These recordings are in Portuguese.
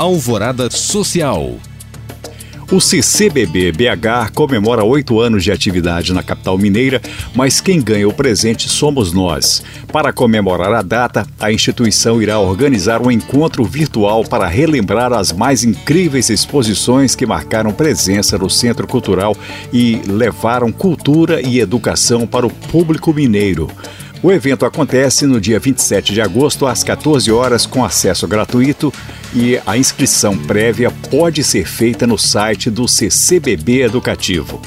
Alvorada Social. O CCBB BH comemora oito anos de atividade na capital mineira, mas quem ganha o presente somos nós. Para comemorar a data, a instituição irá organizar um encontro virtual para relembrar as mais incríveis exposições que marcaram presença no Centro Cultural e levaram cultura e educação para o público mineiro. O evento acontece no dia 27 de agosto, às 14 horas, com acesso gratuito e a inscrição prévia pode ser feita no site do CCBB Educativo.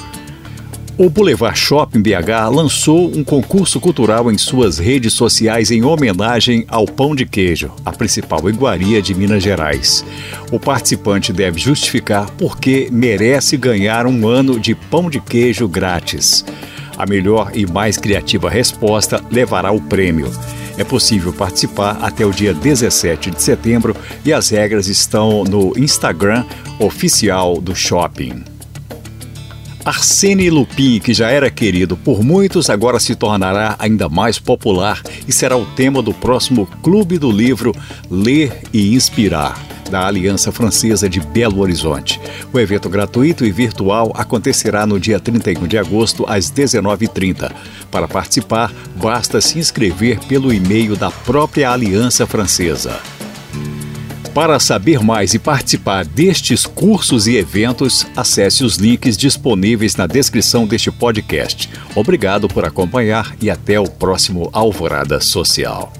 O Boulevard Shopping BH lançou um concurso cultural em suas redes sociais em homenagem ao pão de queijo, a principal iguaria de Minas Gerais. O participante deve justificar por que merece ganhar um ano de pão de queijo grátis. A melhor e mais criativa resposta levará o prêmio. É possível participar até o dia 17 de setembro e as regras estão no Instagram oficial do shopping. Arsene Lupin, que já era querido por muitos, agora se tornará ainda mais popular e será o tema do próximo Clube do Livro Ler e Inspirar da Aliança Francesa de Belo Horizonte. O evento gratuito e virtual acontecerá no dia 31 de agosto, às 19h30. Para participar, basta se inscrever pelo e-mail da própria Aliança Francesa. Para saber mais e participar destes cursos e eventos, acesse os links disponíveis na descrição deste podcast. Obrigado por acompanhar e até o próximo Alvorada Social.